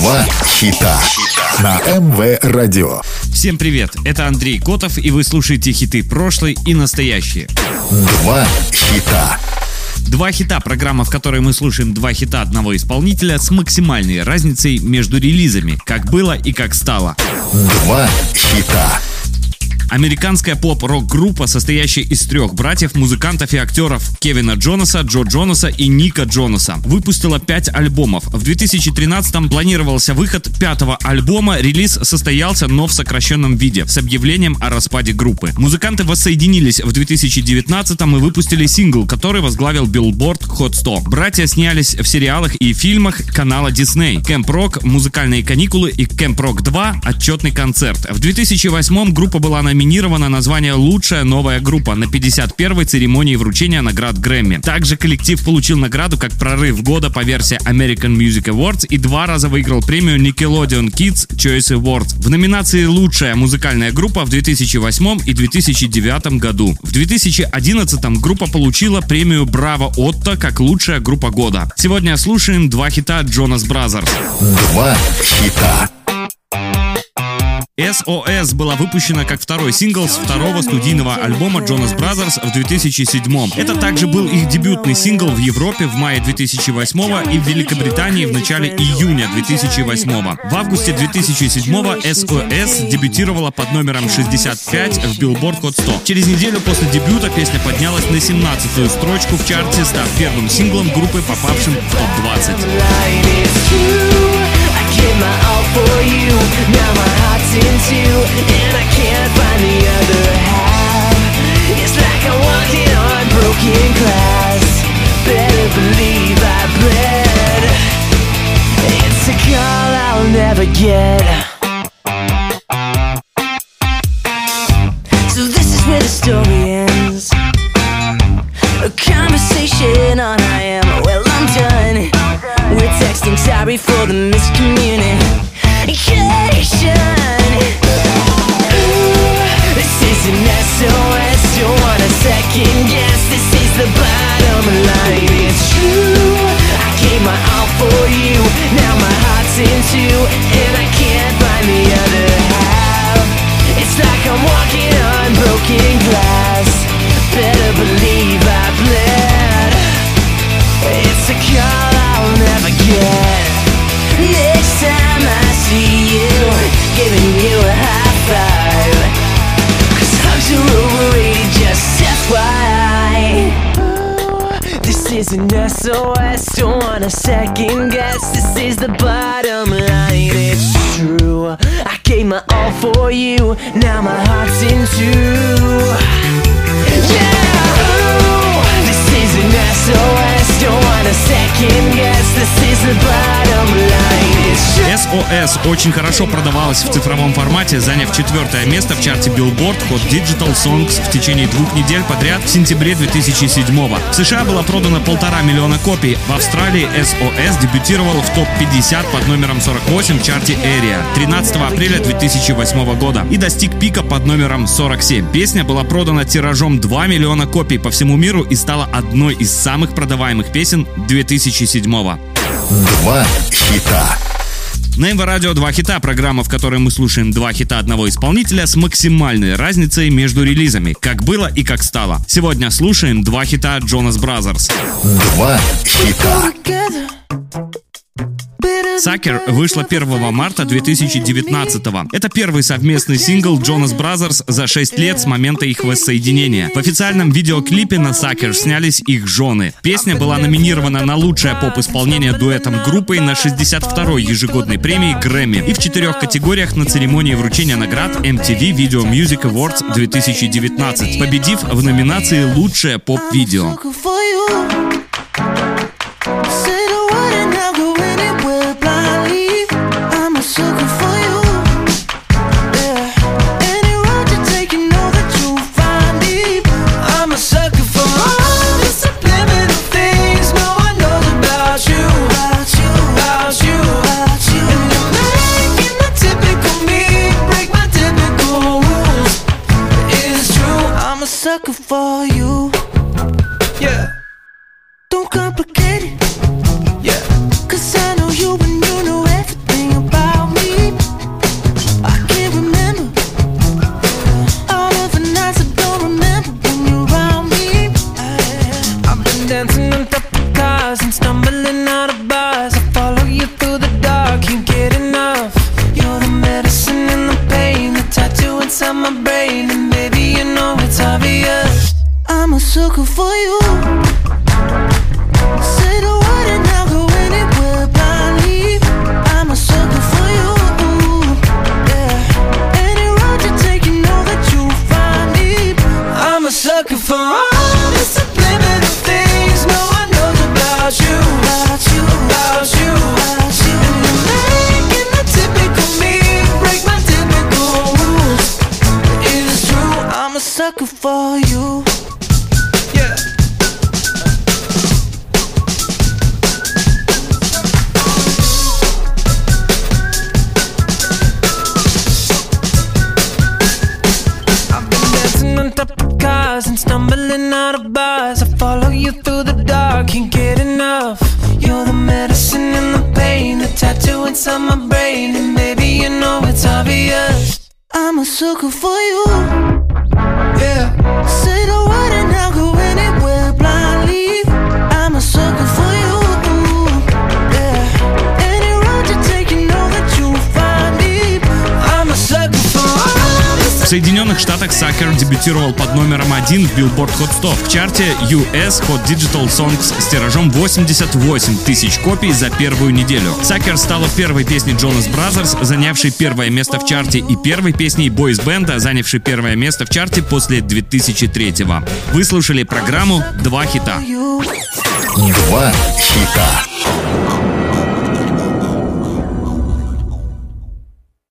Два хита на МВ Радио. Всем привет, это Андрей Котов, и вы слушаете хиты прошлой и настоящие. Два хита. Два хита – программа, в которой мы слушаем два хита одного исполнителя с максимальной разницей между релизами, как было и как стало. Два хита. Американская поп-рок-группа, состоящая из трех братьев, музыкантов и актеров Кевина Джонаса, Джо Джонаса и Ника Джонаса, выпустила пять альбомов. В 2013-м планировался выход пятого альбома, релиз состоялся, но в сокращенном виде, с объявлением о распаде группы. Музыканты воссоединились в 2019-м и выпустили сингл, который возглавил Billboard Hot 100. Братья снялись в сериалах и фильмах канала Disney. Camp Rock, музыкальные каникулы и Camp Rock 2 отчетный концерт. В 2008 группа была номинирована номинирована на звание «Лучшая новая группа» на 51-й церемонии вручения наград Грэмми. Также коллектив получил награду как прорыв года по версии American Music Awards и два раза выиграл премию Nickelodeon Kids Choice Awards в номинации «Лучшая музыкальная группа» в 2008 и 2009 году. В 2011 группа получила премию Bravo Otto как лучшая группа года. Сегодня слушаем два хита Jonas Brothers. Два хита. SOS была выпущена как второй сингл с второго студийного альбома Jonas Brothers в 2007. Это также был их дебютный сингл в Европе в мае 2008 и в Великобритании в начале июня 2008. В августе 2007 SOS дебютировала под номером 65 в Billboard Hot 100. Через неделю после дебюта песня поднялась на 17-ю строчку в чарте, став первым синглом группы, попавшим в топ-20. Call I'll never get. So this is where the story ends. A conversation on I am. Well, I'm done. We're texting sorry for the miscommunication. Ooh, This is an SOS Don't wanna second guess This is the bottom line It's true I gave my all for you Now my into And I can't find the other half. It's like I'm walking on broken glass. Better believe I bled. It's a call I'll never get. Next time I see you Giving you a high hugs are overrated just FYI This is an SOS wanna second guess. This is the bottom line, it's true. I gave my all for you. Now my heart's in two. Yeah, Ooh, this is an SOS Don't wanna second guess. This is the bottom line. SOS очень хорошо продавалась в цифровом формате, заняв четвертое место в чарте Billboard Hot Digital Songs в течение двух недель подряд в сентябре 2007 -го. В США было продано полтора миллиона копий. В Австралии SOS дебютировал в топ-50 под номером 48 в чарте Area 13 апреля 2008 года и достиг пика под номером 47. Песня была продана тиражом 2 миллиона копий по всему миру и стала одной из самых продаваемых песен 2007 -го. Два хита. На МВ Радио два хита, программа, в которой мы слушаем два хита одного исполнителя с максимальной разницей между релизами, как было и как стало. Сегодня слушаем два хита Jonas Brothers. Два хита. Сакер вышла 1 марта 2019 -го. Это первый совместный сингл Jonas Brothers за 6 лет с момента их воссоединения. В официальном видеоклипе на Сакер снялись их жены. Песня была номинирована на лучшее поп-исполнение дуэтом группой на 62-й ежегодной премии Грэмми и в четырех категориях на церемонии вручения наград MTV Video Music Awards 2019, победив в номинации «Лучшее поп-видео». sucker for you. Yeah. Don't complicate it. For you. Yeah. I've been dancing on top of cars and stumbling out of bars. I follow you through the dark, can't get enough. You're the medicine and the pain, the tattoo inside my brain, and maybe you know it's obvious. I'm a sucker for you. Yeah. Say the word and I'll Штатах Сакер дебютировал под номером один в Billboard Hot 100 в чарте US Hot Digital Songs с тиражом 88 тысяч копий за первую неделю. Сакер стала первой песней Jonas Brothers, занявшей первое место в чарте, и первой песней бойс бенда, занявшей первое место в чарте после 2003 -го. Вы слушали программу «Два хита». Два хита.